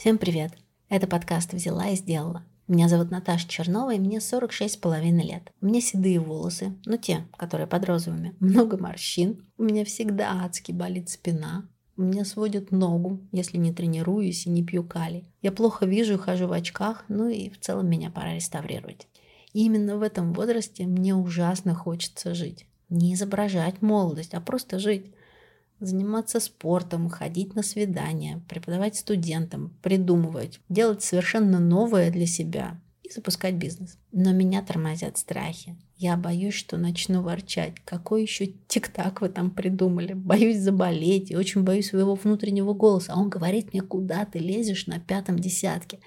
Всем привет! Это подкаст «Взяла и сделала». Меня зовут Наташа Чернова, и мне 46 с половиной лет. У меня седые волосы, ну те, которые под розовыми, много морщин. У меня всегда адски болит спина. У меня сводит ногу, если не тренируюсь и не пью калий. Я плохо вижу и хожу в очках, ну и в целом меня пора реставрировать. И именно в этом возрасте мне ужасно хочется жить. Не изображать молодость, а просто жить заниматься спортом, ходить на свидания, преподавать студентам, придумывать, делать совершенно новое для себя и запускать бизнес. Но меня тормозят страхи. Я боюсь, что начну ворчать. Какой еще тик-так вы там придумали? Боюсь заболеть и очень боюсь своего внутреннего голоса. А он говорит мне, куда ты лезешь на пятом десятке?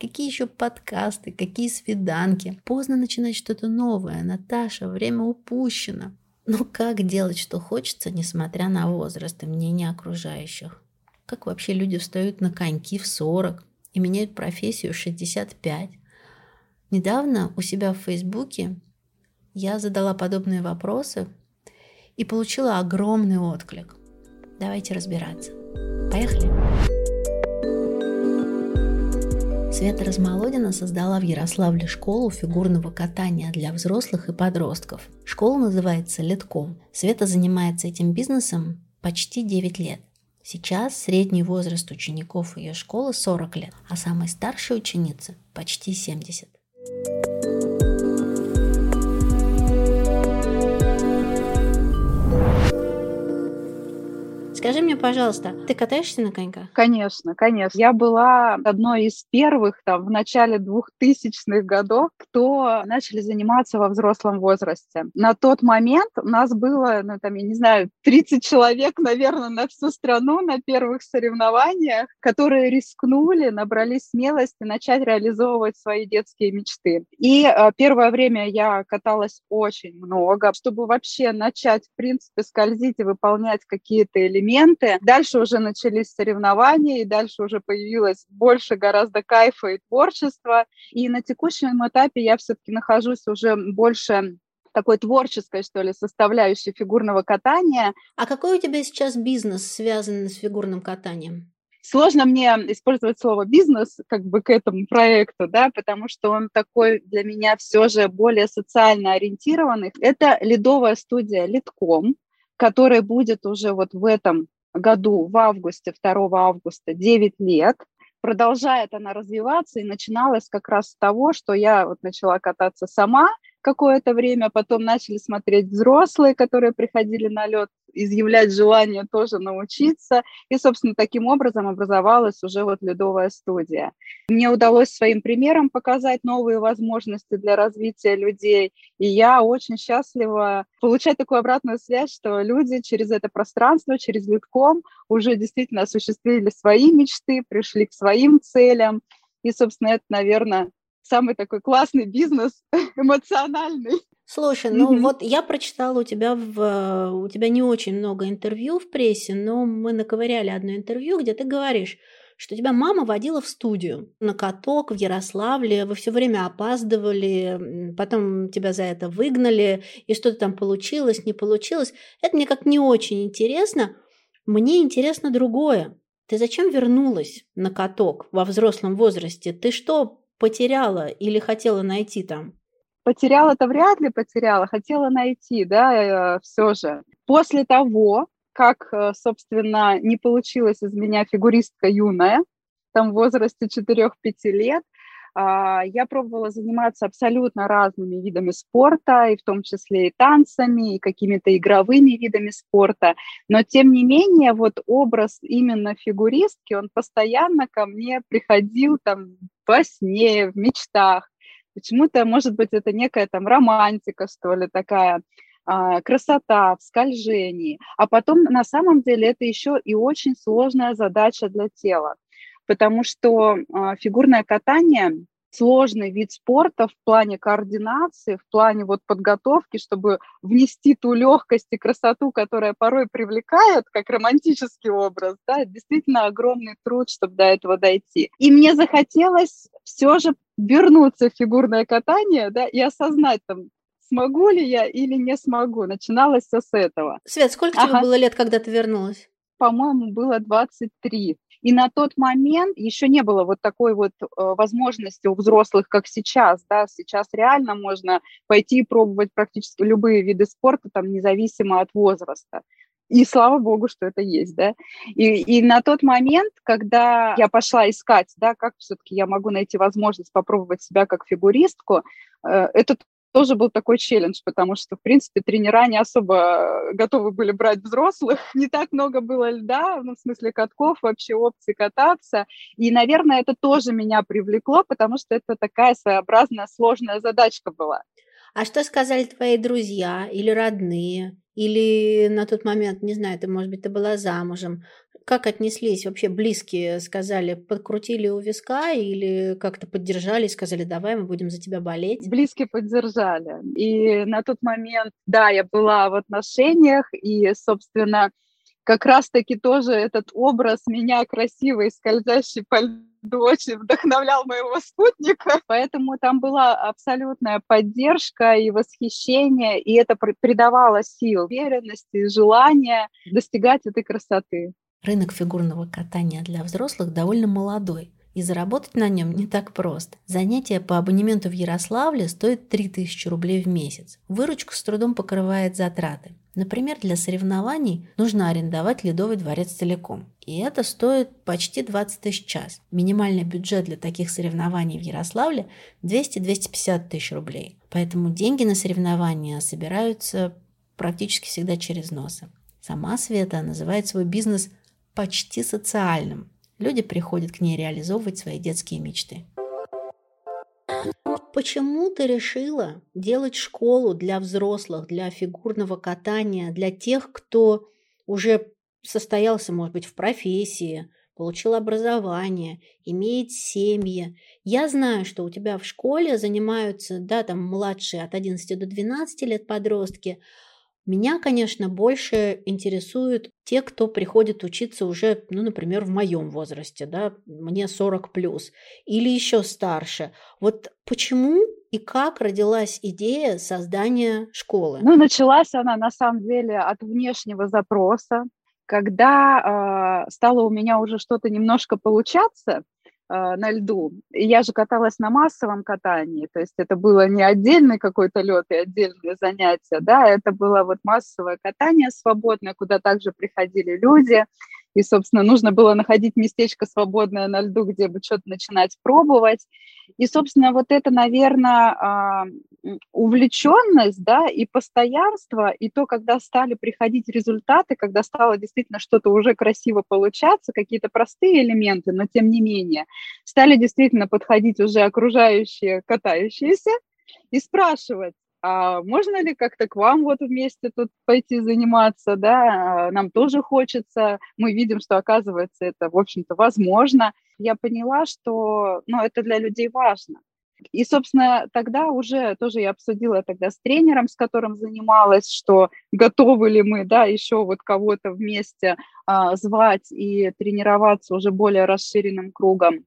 Какие еще подкасты, какие свиданки? Поздно начинать что-то новое. Наташа, время упущено. Но как делать, что хочется, несмотря на возраст и мнение окружающих? Как вообще люди встают на коньки в 40 и меняют профессию в 65? Недавно у себя в Фейсбуке я задала подобные вопросы и получила огромный отклик. Давайте разбираться. Поехали! Света Размолодина создала в Ярославле школу фигурного катания для взрослых и подростков. Школа называется «Летком». Света занимается этим бизнесом почти 9 лет. Сейчас средний возраст учеников ее школы 40 лет, а самой старшей ученицы почти 70. Скажи мне, пожалуйста, ты катаешься на коньках? Конечно, конечно. Я была одной из первых там в начале двухтысячных годов, кто начали заниматься во взрослом возрасте. На тот момент у нас было, ну там, я не знаю, 30 человек, наверное, на всю страну на первых соревнованиях, которые рискнули, набрались смелости начать реализовывать свои детские мечты. И э, первое время я каталась очень много, чтобы вообще начать, в принципе, скользить и выполнять какие-то элементы моменты. Дальше уже начались соревнования, и дальше уже появилось больше гораздо кайфа и творчества. И на текущем этапе я все-таки нахожусь уже больше такой творческой, что ли, составляющей фигурного катания. А какой у тебя сейчас бизнес, связанный с фигурным катанием? Сложно мне использовать слово бизнес как бы к этому проекту, да, потому что он такой для меня все же более социально ориентированный. Это ледовая студия Литком, который будет уже вот в этом году, в августе, 2 августа, 9 лет. Продолжает она развиваться и начиналась как раз с того, что я вот начала кататься сама – какое-то время, потом начали смотреть взрослые, которые приходили на лед, изъявлять желание тоже научиться. И, собственно, таким образом образовалась уже вот ледовая студия. Мне удалось своим примером показать новые возможности для развития людей. И я очень счастлива получать такую обратную связь, что люди через это пространство, через ледком уже действительно осуществили свои мечты, пришли к своим целям. И, собственно, это, наверное, самый такой классный бизнес, эмоциональный. Слушай, ну mm-hmm. вот я прочитала у тебя в у тебя не очень много интервью в прессе, но мы наковыряли одно интервью, где ты говоришь, что тебя мама водила в студию на каток в Ярославле, вы все время опаздывали, потом тебя за это выгнали, и что-то там получилось, не получилось. Это мне как не очень интересно. Мне интересно другое. Ты зачем вернулась на каток во взрослом возрасте? Ты что, потеряла или хотела найти там? Потеряла-то вряд ли потеряла, хотела найти, да, э, все же. После того, как, э, собственно, не получилось из меня фигуристка юная, там в возрасте 4-5 лет, а, я пробовала заниматься абсолютно разными видами спорта, и в том числе и танцами, и какими-то игровыми видами спорта. Но, тем не менее, вот образ именно фигуристки, он постоянно ко мне приходил там во сне, в мечтах. Почему-то, может быть, это некая там романтика, что ли, такая а, красота в скольжении. А потом, на самом деле, это еще и очень сложная задача для тела потому что э, фигурное катание сложный вид спорта в плане координации, в плане вот подготовки, чтобы внести ту легкость и красоту, которая порой привлекает, как романтический образ, да, действительно огромный труд, чтобы до этого дойти. И мне захотелось все же вернуться в фигурное катание, да, и осознать там, смогу ли я или не смогу. Начиналось все с этого. Свет, сколько ага. тебе было лет, когда ты вернулась? По-моему, было 23. И на тот момент еще не было вот такой вот э, возможности у взрослых, как сейчас, да, сейчас реально можно пойти и пробовать практически любые виды спорта, там, независимо от возраста. И слава богу, что это есть, да. И, и на тот момент, когда я пошла искать, да, как все-таки я могу найти возможность попробовать себя как фигуристку, э, это тоже был такой челлендж, потому что, в принципе, тренера не особо готовы были брать взрослых. Не так много было льда, ну, в смысле катков, вообще опций кататься. И, наверное, это тоже меня привлекло, потому что это такая своеобразная сложная задачка была. А что сказали твои друзья или родные? Или на тот момент, не знаю, ты, может быть, ты была замужем. Как отнеслись вообще близкие? Сказали, подкрутили у виска или как-то поддержали, сказали, давай, мы будем за тебя болеть? Близкие поддержали. И на тот момент, да, я была в отношениях, и, собственно, как раз-таки тоже этот образ меня красивой, скользящей по льду очень вдохновлял моего спутника. Поэтому там была абсолютная поддержка и восхищение, и это придавало сил, уверенности желания достигать этой красоты. Рынок фигурного катания для взрослых довольно молодой и заработать на нем не так просто. Занятие по абонементу в Ярославле стоит 3000 рублей в месяц. Выручка с трудом покрывает затраты. Например, для соревнований нужно арендовать Ледовый дворец целиком. И это стоит почти 20 тысяч час. Минимальный бюджет для таких соревнований в Ярославле 200-250 тысяч рублей. Поэтому деньги на соревнования собираются практически всегда через носы. Сама Света называет свой бизнес почти социальным. Люди приходят к ней реализовывать свои детские мечты. Почему ты решила делать школу для взрослых, для фигурного катания, для тех, кто уже состоялся, может быть, в профессии, получил образование, имеет семьи. Я знаю, что у тебя в школе занимаются, да, там младшие от 11 до 12 лет подростки, меня, конечно, больше интересуют те, кто приходит учиться уже, ну, например, в моем возрасте, да, мне 40 плюс, или еще старше. Вот почему и как родилась идея создания школы? Ну, началась она на самом деле от внешнего запроса, когда э, стало у меня уже что-то немножко получаться, на льду. Я же каталась на массовом катании, то есть это было не отдельный какой-то лед и отдельные занятия, да, это было вот массовое катание свободное, куда также приходили люди, и, собственно, нужно было находить местечко свободное на льду, где бы что-то начинать пробовать. И, собственно, вот это, наверное, а, увлеченность, да, и постоянство, и то, когда стали приходить результаты, когда стало действительно что-то уже красиво получаться, какие-то простые элементы, но тем не менее, стали действительно подходить уже окружающие катающиеся и спрашивать, а можно ли как-то к вам вот вместе тут пойти заниматься, да, а, нам тоже хочется, мы видим, что оказывается это, в общем-то, возможно. Я поняла, что, ну, это для людей важно. И, собственно, тогда уже тоже я обсудила тогда с тренером, с которым занималась, что готовы ли мы, да, еще вот кого-то вместе а, звать и тренироваться уже более расширенным кругом.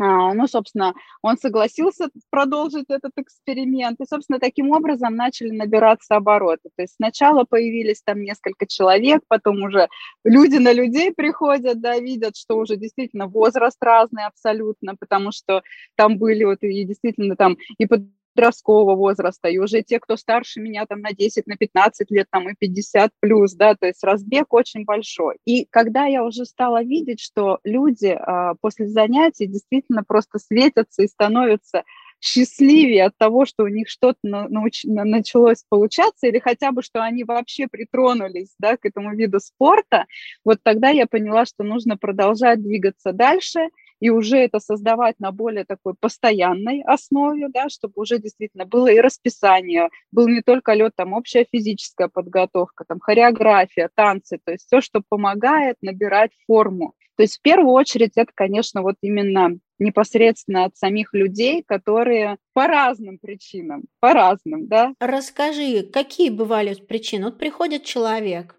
А, ну, собственно, он согласился продолжить этот эксперимент, и, собственно, таким образом начали набираться обороты. То есть сначала появились там несколько человек, потом уже люди на людей приходят, да, видят, что уже действительно возраст разный абсолютно, потому что там были вот и действительно там и под подросткового возраста, и уже те, кто старше меня там на 10, на 15 лет, там и 50 плюс, да, то есть разбег очень большой. И когда я уже стала видеть, что люди а, после занятий действительно просто светятся и становятся счастливее от того, что у них что-то науч... началось получаться, или хотя бы, что они вообще притронулись да, к этому виду спорта, вот тогда я поняла, что нужно продолжать двигаться дальше – и уже это создавать на более такой постоянной основе, да, чтобы уже действительно было и расписание, был не только лед, там общая физическая подготовка, там хореография, танцы, то есть все, что помогает набирать форму. То есть в первую очередь это, конечно, вот именно непосредственно от самих людей, которые по разным причинам, по разным, да. Расскажи, какие бывали причины? Вот приходит человек,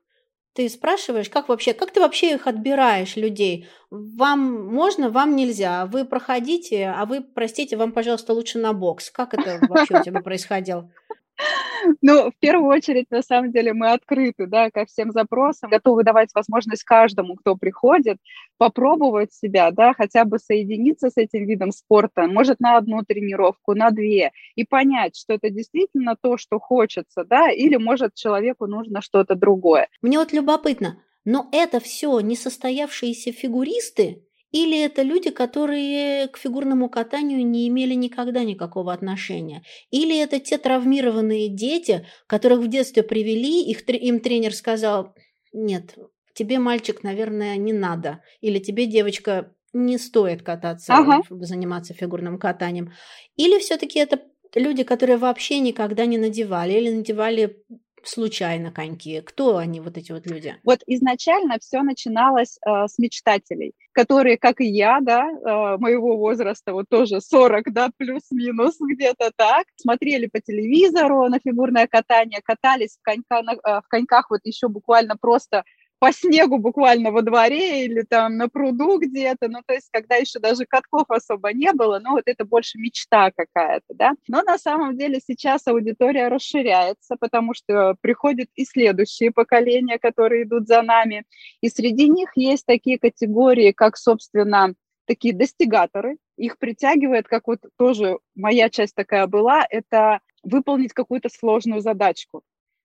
ты спрашиваешь, как вообще, как ты вообще их отбираешь, людей? Вам можно, вам нельзя. Вы проходите, а вы, простите, вам, пожалуйста, лучше на бокс. Как это вообще у тебя происходило? Ну, в первую очередь, на самом деле, мы открыты, да, ко всем запросам, готовы давать возможность каждому, кто приходит, попробовать себя, да, хотя бы соединиться с этим видом спорта, может, на одну тренировку, на две, и понять, что это действительно то, что хочется, да, или, может, человеку нужно что-то другое. Мне вот любопытно, но это все несостоявшиеся фигуристы или это люди, которые к фигурному катанию не имели никогда никакого отношения? Или это те травмированные дети, которых в детстве привели, их, им тренер сказал, нет, тебе, мальчик, наверное, не надо. Или тебе, девочка, не стоит кататься, ага. заниматься фигурным катанием. Или все-таки это люди, которые вообще никогда не надевали или надевали случайно коньки? Кто они, вот эти вот люди? Вот изначально все начиналось э, с мечтателей, которые, как и я, да, э, моего возраста, вот тоже 40, да, плюс-минус где-то так, смотрели по телевизору на фигурное катание, катались в, конька, на, э, в коньках вот еще буквально просто по снегу буквально во дворе или там на пруду где-то, ну, то есть, когда еще даже катков особо не было, ну, вот это больше мечта какая-то, да. Но на самом деле сейчас аудитория расширяется, потому что приходят и следующие поколения, которые идут за нами, и среди них есть такие категории, как, собственно, такие достигаторы, их притягивает, как вот тоже моя часть такая была, это выполнить какую-то сложную задачку.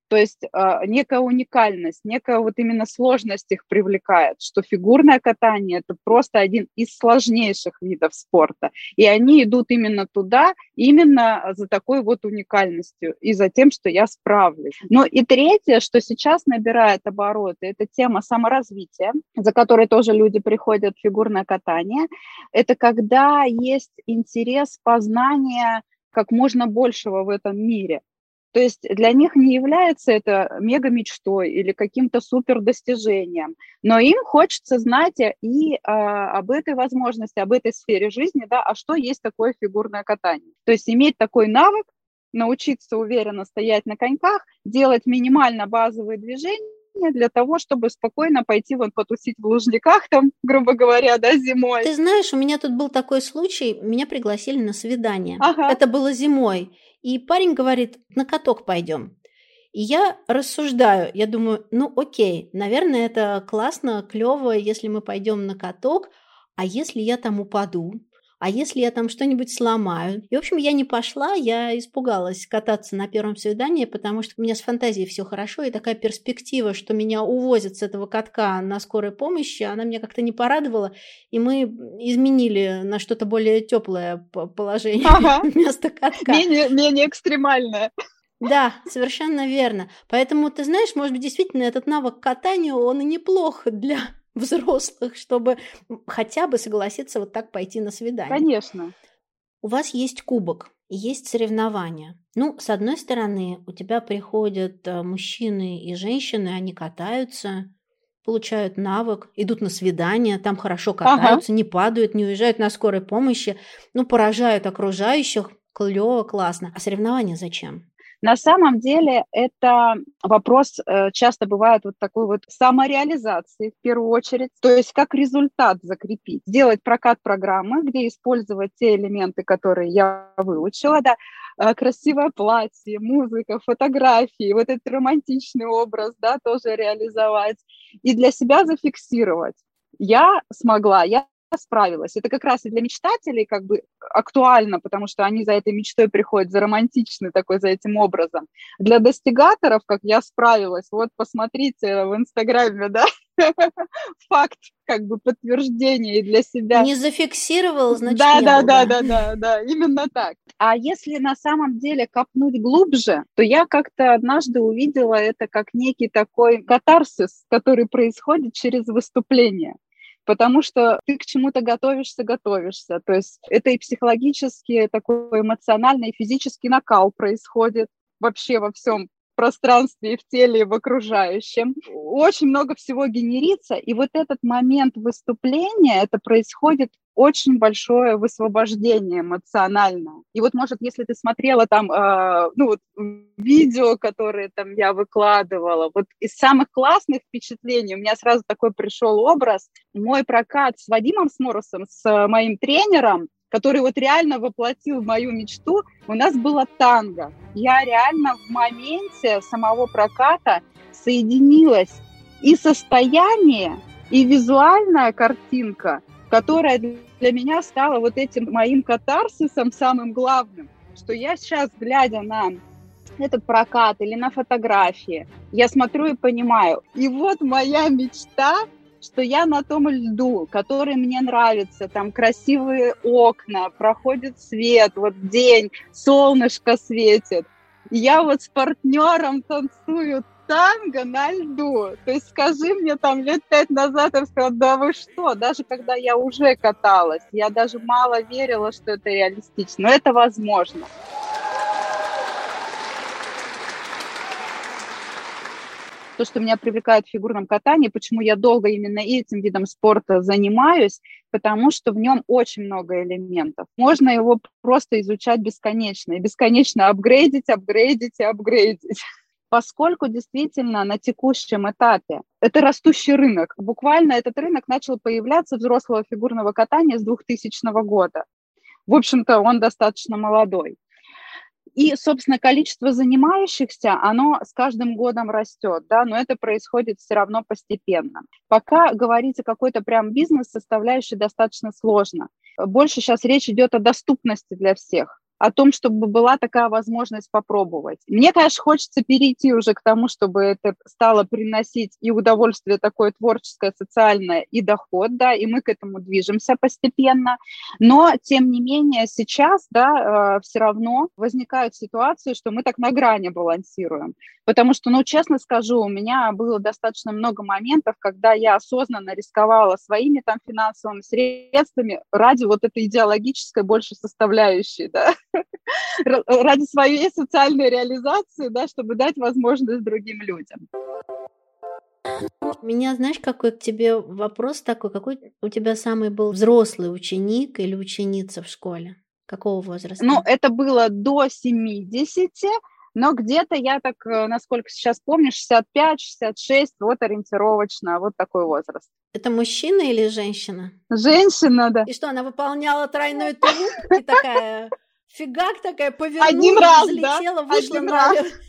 То есть э, некая уникальность, некая вот именно сложность их привлекает, что фигурное катание – это просто один из сложнейших видов спорта. И они идут именно туда, именно за такой вот уникальностью и за тем, что я справлюсь. Ну и третье, что сейчас набирает обороты, это тема саморазвития, за которой тоже люди приходят в фигурное катание. Это когда есть интерес познания как можно большего в этом мире. То есть для них не является это мега-мечтой или каким-то супер достижением, но им хочется знать и а, об этой возможности, об этой сфере жизни, да, а что есть такое фигурное катание. То есть иметь такой навык, научиться уверенно стоять на коньках, делать минимально базовые движения, для того, чтобы спокойно пойти вот потусить в Лужниках там, грубо говоря, да, зимой. Ты знаешь, у меня тут был такой случай, меня пригласили на свидание. Ага. Это было зимой. И парень говорит, на каток пойдем. И я рассуждаю, я думаю, ну окей, наверное, это классно, клево, если мы пойдем на каток, а если я там упаду? А если я там что-нибудь сломаю? И, в общем, я не пошла, я испугалась кататься на первом свидании, потому что у меня с фантазией все хорошо, и такая перспектива, что меня увозят с этого катка на скорой помощи, она меня как-то не порадовала, и мы изменили на что-то более теплое положение ага. вместо катка. Менее, менее экстремальное. Да, совершенно верно. Поэтому, ты знаешь, может быть, действительно этот навык катания, он и неплох для взрослых, чтобы хотя бы согласиться вот так пойти на свидание. Конечно. У вас есть кубок, есть соревнования. Ну, с одной стороны, у тебя приходят э, мужчины и женщины, они катаются, получают навык, идут на свидание, там хорошо катаются, ага. не падают, не уезжают на скорой помощи, ну, поражают окружающих, клево, классно. А соревнования зачем? На самом деле это вопрос э, часто бывает вот такой вот самореализации в первую очередь, то есть как результат закрепить, сделать прокат программы, где использовать те элементы, которые я выучила, да, э, красивое платье, музыка, фотографии, вот этот романтичный образ, да, тоже реализовать и для себя зафиксировать. Я смогла, я справилась. Это как раз и для мечтателей как бы актуально, потому что они за этой мечтой приходят, за романтичный такой, за этим образом. Для достигаторов, как я справилась, вот посмотрите в Инстаграме, да, факт, как бы подтверждение для себя. Не зафиксировал, значит, да, да, да, да, да, да, именно так. А если на самом деле копнуть глубже, то я как-то однажды увидела это как некий такой катарсис, который происходит через выступление потому что ты к чему-то готовишься, готовишься. То есть это и психологический, такой эмоциональный, и физический накал происходит вообще во всем пространстве и в теле, и в окружающем. Очень много всего генерится, и вот этот момент выступления, это происходит очень большое высвобождение эмоциональное. И вот, может, если ты смотрела там, э, ну вот, видео, которые там я выкладывала, вот из самых классных впечатлений у меня сразу такой пришел образ. Мой прокат с Вадимом Сморосом, с моим тренером, который вот реально воплотил мою мечту, у нас было танго. я реально в моменте самого проката соединилась и состояние, и визуальная картинка, которая для меня стала вот этим моим катарсисом самым главным, что я сейчас, глядя на этот прокат или на фотографии, я смотрю и понимаю. И вот моя мечта, что я на том льду, который мне нравится, там красивые окна, проходит свет, вот день, солнышко светит. Я вот с партнером танцую танго на льду. То есть скажи мне там лет пять назад, я сказала, да вы что, даже когда я уже каталась, я даже мало верила, что это реалистично, но это возможно. то, что меня привлекает в фигурном катании, почему я долго именно этим видом спорта занимаюсь, потому что в нем очень много элементов. Можно его просто изучать бесконечно, и бесконечно апгрейдить, апгрейдить и апгрейдить поскольку действительно на текущем этапе это растущий рынок. Буквально этот рынок начал появляться взрослого фигурного катания с 2000 года. В общем-то, он достаточно молодой. И, собственно, количество занимающихся, оно с каждым годом растет, да, но это происходит все равно постепенно. Пока говорить о какой-то прям бизнес-составляющей достаточно сложно. Больше сейчас речь идет о доступности для всех о том, чтобы была такая возможность попробовать. Мне, конечно, хочется перейти уже к тому, чтобы это стало приносить и удовольствие такое творческое, социальное, и доход, да, и мы к этому движемся постепенно. Но, тем не менее, сейчас, да, э, все равно возникают ситуации, что мы так на грани балансируем. Потому что, ну, честно скажу, у меня было достаточно много моментов, когда я осознанно рисковала своими там финансовыми средствами ради вот этой идеологической больше составляющей, да, ради своей социальной реализации, да, чтобы дать возможность другим людям. У меня, знаешь, какой к тебе вопрос такой, какой у тебя самый был взрослый ученик или ученица в школе? Какого возраста? Ну, это было до 70, но где-то я так, э, насколько сейчас помню, 65-66, вот ориентировочно, вот такой возраст. Это мужчина или женщина? Женщина, да. И что, она выполняла тройной трюк и такая фигак такая повернулась, Один раз, взлетела, да? вышла Один наверх.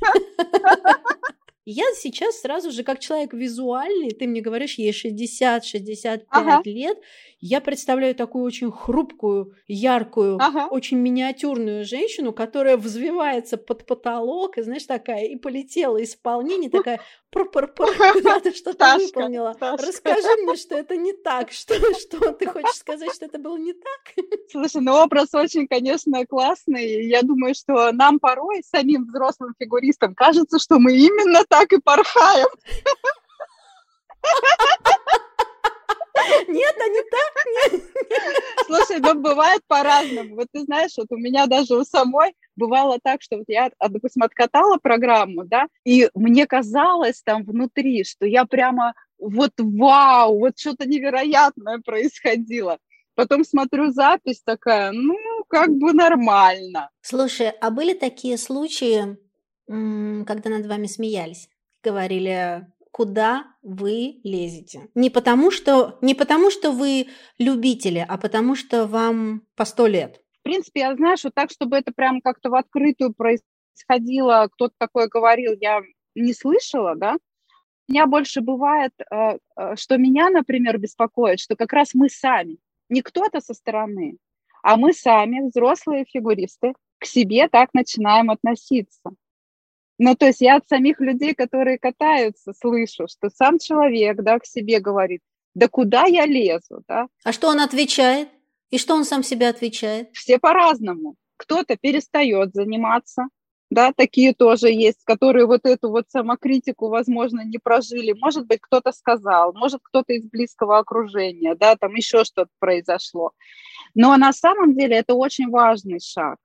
Я сейчас сразу же, как человек визуальный, ты мне говоришь, ей 60-65 ага. лет, я представляю такую очень хрупкую, яркую, ага. очень миниатюрную женщину, которая взвивается под потолок, и, знаешь, такая, и полетела исполнение, такая пр-пр-пр, куда-то что-то выполнила. Ташка. Расскажи мне, что это не так, что, что ты хочешь сказать, что это было не так? Слушай, ну образ очень, конечно, классный. Я думаю, что нам порой, самим взрослым фигуристам, кажется, что мы именно так и порхаем. Нет, они так нет. Слушай, ну бывает по-разному. Вот ты знаешь, вот у меня даже у самой бывало так, что вот я, а, допустим, откатала программу, да, и мне казалось там внутри, что я прямо вот вау, вот что-то невероятное происходило. Потом смотрю запись такая, ну, как бы нормально. Слушай, а были такие случаи, когда над вами смеялись? Говорили, куда вы лезете. Не потому, что, не потому, что вы любители, а потому, что вам по сто лет. Принципе, я знаю, что так, чтобы это прям как-то в открытую происходило, кто-то такое говорил, я не слышала, да. У меня больше бывает, э, э, что меня, например, беспокоит, что как раз мы сами, не кто-то со стороны, а мы сами, взрослые фигуристы, к себе так начинаем относиться. Ну, то есть я от самих людей, которые катаются, слышу, что сам человек, да, к себе говорит, да куда я лезу, да. А что он отвечает? И что он сам себе отвечает? Все по-разному. Кто-то перестает заниматься, да, такие тоже есть, которые вот эту вот самокритику, возможно, не прожили. Может быть, кто-то сказал, может, кто-то из близкого окружения, да, там еще что-то произошло. Но на самом деле это очень важный шаг.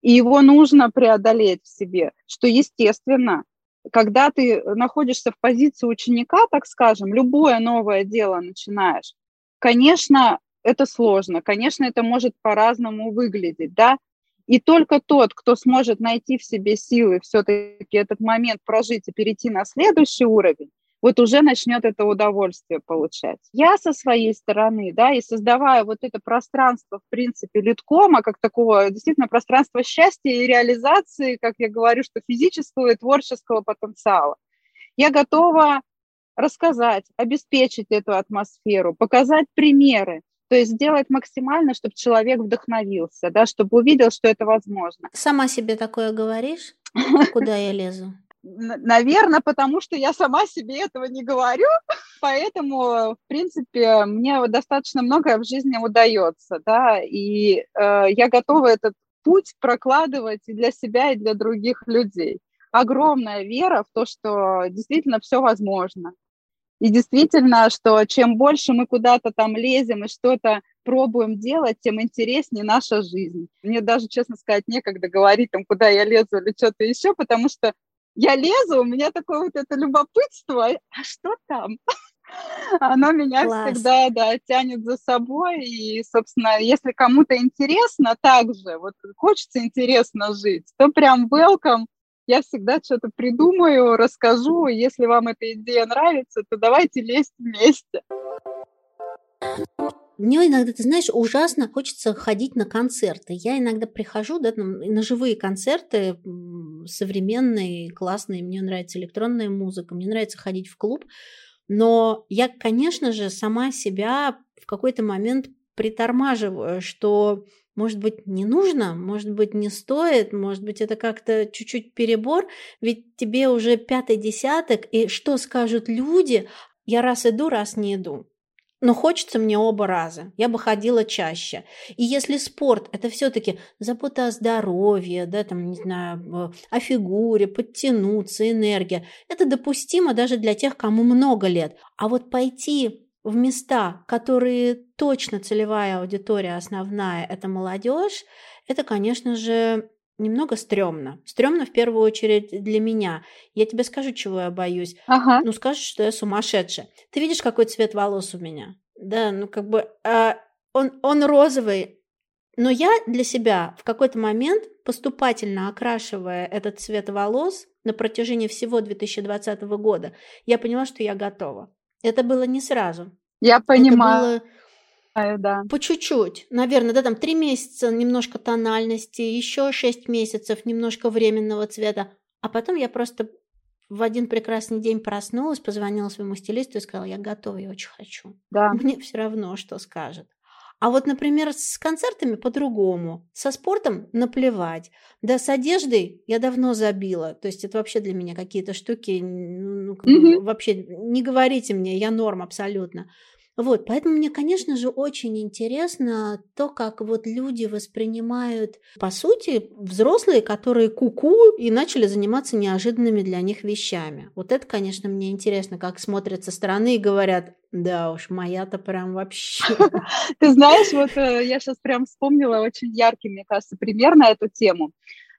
И его нужно преодолеть в себе, что естественно, когда ты находишься в позиции ученика, так скажем, любое новое дело начинаешь, конечно, это сложно, конечно, это может по-разному выглядеть, да, и только тот, кто сможет найти в себе силы все-таки этот момент прожить и перейти на следующий уровень, вот уже начнет это удовольствие получать. Я со своей стороны, да, и создавая вот это пространство, в принципе, литкома, как такого действительно пространства счастья и реализации, как я говорю, что физического и творческого потенциала, я готова рассказать, обеспечить эту атмосферу, показать примеры, то есть сделать максимально, чтобы человек вдохновился, да, чтобы увидел, что это возможно. Сама себе такое говоришь? Куда я лезу? Наверное, потому что я сама себе этого не говорю, поэтому, в принципе, мне достаточно многое в жизни удается, да, и э, я готова этот путь прокладывать и для себя, и для других людей. Огромная вера в то, что действительно все возможно. И действительно, что чем больше мы куда-то там лезем и что-то пробуем делать, тем интереснее наша жизнь. Мне даже, честно сказать, некогда говорить, там, куда я лезу или что-то еще, потому что я лезу, у меня такое вот это любопытство, а что там? Оно меня Класс. всегда, да, тянет за собой, и, собственно, если кому-то интересно также, вот хочется интересно жить, то прям welcome я всегда что-то придумаю, расскажу. Если вам эта идея нравится, то давайте лезть вместе. Мне иногда, ты знаешь, ужасно хочется ходить на концерты. Я иногда прихожу да, на живые концерты, современные, классные. Мне нравится электронная музыка, мне нравится ходить в клуб. Но я, конечно же, сама себя в какой-то момент притормаживаю, что может быть, не нужно, может быть, не стоит, может быть, это как-то чуть-чуть перебор, ведь тебе уже пятый десяток, и что скажут люди, я раз иду, раз не иду. Но хочется мне оба раза. Я бы ходила чаще. И если спорт – это все-таки забота о здоровье, да, там, не знаю, о фигуре, подтянуться, энергия, это допустимо даже для тех, кому много лет. А вот пойти в места, которые точно целевая аудитория основная – это молодежь, это, конечно же, немного стрёмно. Стрёмно в первую очередь для меня. Я тебе скажу, чего я боюсь. Ага. Ну, скажешь, что я сумасшедшая. Ты видишь, какой цвет волос у меня? Да, ну как бы э, он, он розовый, но я для себя в какой-то момент, поступательно окрашивая этот цвет волос на протяжении всего 2020 года, я поняла, что я готова. Это было не сразу. Я понимаю. Это было да. по чуть-чуть. Наверное, да, там три месяца немножко тональности, еще шесть месяцев немножко временного цвета. А потом я просто в один прекрасный день проснулась, позвонила своему стилисту и сказала, я готова, я очень хочу. Да. Мне все равно, что скажет. А вот, например, с концертами по-другому. Со спортом наплевать. Да, с одеждой я давно забила. То есть это вообще для меня какие-то штуки, ну, mm-hmm. вообще не говорите мне, я норм абсолютно. Вот, поэтому мне, конечно же, очень интересно то, как вот люди воспринимают, по сути, взрослые, которые куку и начали заниматься неожиданными для них вещами. Вот это, конечно, мне интересно, как смотрят со стороны и говорят, да уж, моя-то прям вообще. Ты знаешь, вот э, я сейчас прям вспомнила очень яркий, мне кажется, пример на эту тему.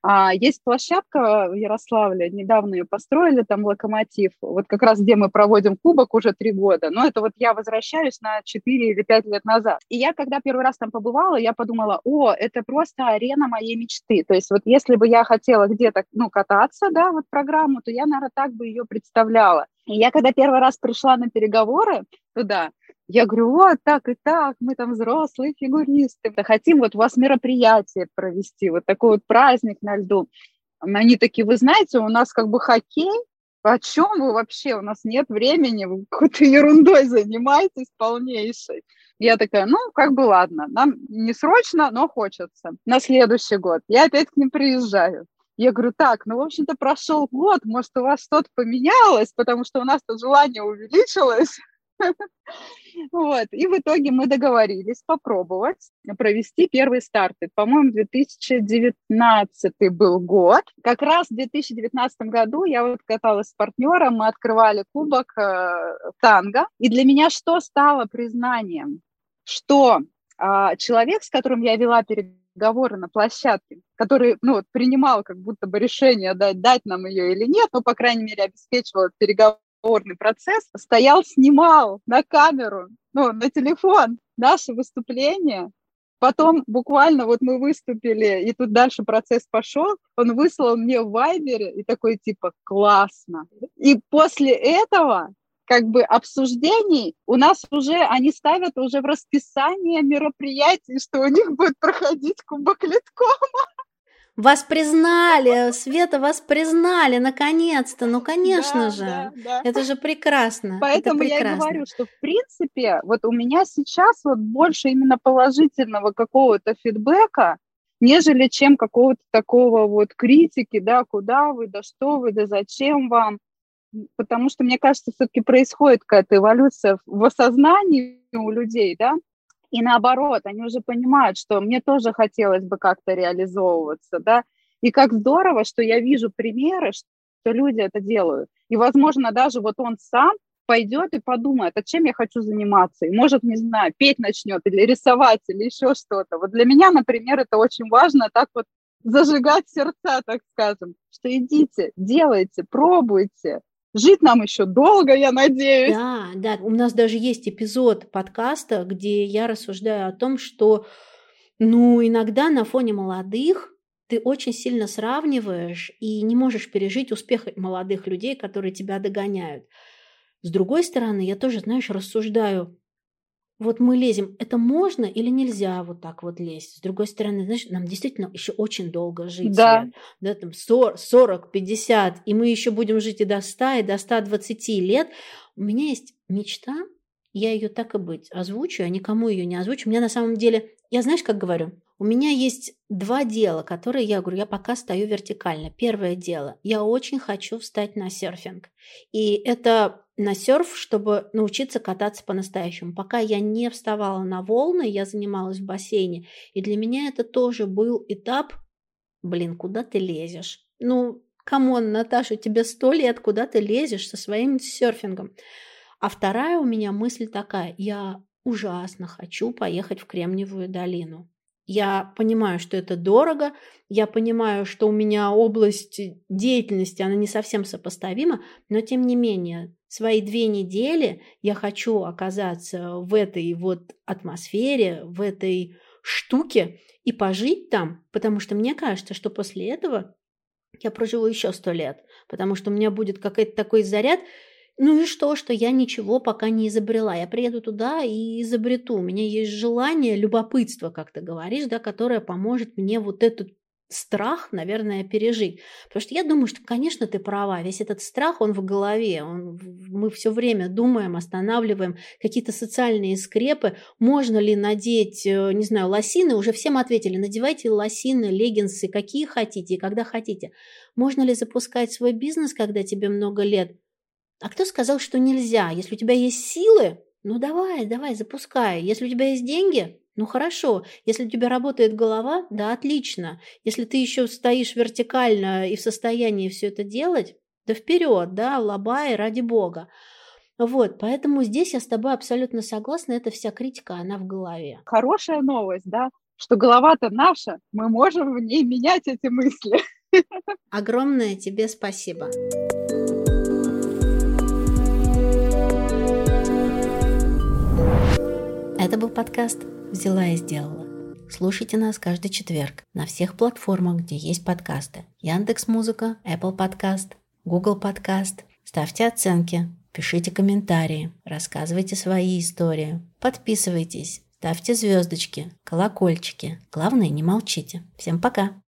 А, есть площадка в Ярославле, недавно ее построили, там локомотив, вот как раз где мы проводим кубок уже три года, но это вот я возвращаюсь на 4 или 5 лет назад. И я, когда первый раз там побывала, я подумала, о, это просто арена моей мечты, то есть вот если бы я хотела где-то, ну, кататься, да, вот программу, то я, наверное, так бы ее представляла. И я, когда первый раз пришла на переговоры туда, я говорю, вот так и так, мы там взрослые фигуристы, хотим вот у вас мероприятие провести, вот такой вот праздник на льду. Они такие, вы знаете, у нас как бы хоккей, о чем вы вообще? У нас нет времени, вы какой-то ерундой занимаетесь полнейшей. Я такая, ну, как бы ладно, нам не срочно, но хочется. На следующий год я опять к ним приезжаю. Я говорю, так, ну, в общем-то, прошел год, может, у вас что-то поменялось, потому что у нас-то желание увеличилось. Вот. И в итоге мы договорились попробовать провести первые старты. По-моему, 2019 был год. Как раз в 2019 году я вот каталась с партнером, мы открывали кубок э, танго. И для меня что стало признанием? Что э, человек, с которым я вела переговоры на площадке, который ну, принимал как будто бы решение дать, дать нам ее или нет, но, по крайней мере, обеспечивал переговоры переговорный процесс, стоял, снимал на камеру, ну, на телефон наше выступление, Потом буквально вот мы выступили, и тут дальше процесс пошел, он выслал мне в Вайбере и такой типа «классно». И после этого как бы обсуждений у нас уже, они ставят уже в расписание мероприятий, что у них будет проходить Кубок Литкома. Вас признали, Света, вас признали, наконец-то, ну, конечно да, же, да, да. это же прекрасно. Поэтому прекрасно. я и говорю, что, в принципе, вот у меня сейчас вот больше именно положительного какого-то фидбэка, нежели чем какого-то такого вот критики, да, куда вы, да что вы, да зачем вам, потому что, мне кажется, все-таки происходит какая-то эволюция в осознании у людей, да, и наоборот, они уже понимают, что мне тоже хотелось бы как-то реализовываться, да, и как здорово, что я вижу примеры, что люди это делают. И, возможно, даже вот он сам пойдет и подумает, а чем я хочу заниматься. И может, не знаю, петь начнет или рисовать, или еще что-то. Вот для меня, например, это очень важно так вот зажигать сердца, так скажем, что идите, делайте, пробуйте, Жить нам еще долго, я надеюсь. Да, да. У нас даже есть эпизод подкаста, где я рассуждаю о том, что, ну, иногда на фоне молодых ты очень сильно сравниваешь и не можешь пережить успех молодых людей, которые тебя догоняют. С другой стороны, я тоже, знаешь, рассуждаю, вот мы лезем, это можно или нельзя вот так вот лезть? С другой стороны, знаешь, нам действительно еще очень долго жить. Да. да там 40, 50, и мы еще будем жить и до 100, и до 120 лет. У меня есть мечта, я ее так и быть озвучу, я никому ее не озвучу. У меня на самом деле, я знаешь, как говорю, у меня есть два дела, которые я говорю, я пока стою вертикально. Первое дело, я очень хочу встать на серфинг. И это на серф, чтобы научиться кататься по-настоящему. Пока я не вставала на волны, я занималась в бассейне. И для меня это тоже был этап, блин, куда ты лезешь? Ну, come on, Наташа, тебе сто лет, куда ты лезешь со своим серфингом? А вторая у меня мысль такая, я ужасно хочу поехать в Кремниевую долину. Я понимаю, что это дорого, я понимаю, что у меня область деятельности, она не совсем сопоставима, но тем не менее, свои две недели я хочу оказаться в этой вот атмосфере, в этой штуке и пожить там, потому что мне кажется, что после этого я проживу еще сто лет, потому что у меня будет какой-то такой заряд, ну и что, что я ничего пока не изобрела. Я приеду туда и изобрету. У меня есть желание, любопытство, как ты говоришь, да, которое поможет мне вот этот страх, наверное, пережить. Потому что я думаю, что, конечно, ты права. Весь этот страх, он в голове. Он, мы все время думаем, останавливаем какие-то социальные скрепы. Можно ли надеть, э, не знаю, лосины? Уже всем ответили, надевайте лосины, леггинсы, какие хотите и когда хотите. Можно ли запускать свой бизнес, когда тебе много лет? А кто сказал, что нельзя? Если у тебя есть силы, ну давай, давай, запускай. Если у тебя есть деньги, ну хорошо. Если у тебя работает голова, да, отлично. Если ты еще стоишь вертикально и в состоянии все это делать, да вперед, да, лобай, ради бога. Вот, поэтому здесь я с тобой абсолютно согласна, эта вся критика, она в голове. Хорошая новость, да, что голова-то наша, мы можем в ней менять эти мысли. Огромное тебе спасибо. Это был подкаст «Взяла и сделала». Слушайте нас каждый четверг на всех платформах, где есть подкасты. Яндекс Музыка, Apple Podcast, Google Podcast. Ставьте оценки, пишите комментарии, рассказывайте свои истории. Подписывайтесь, ставьте звездочки, колокольчики. Главное, не молчите. Всем пока!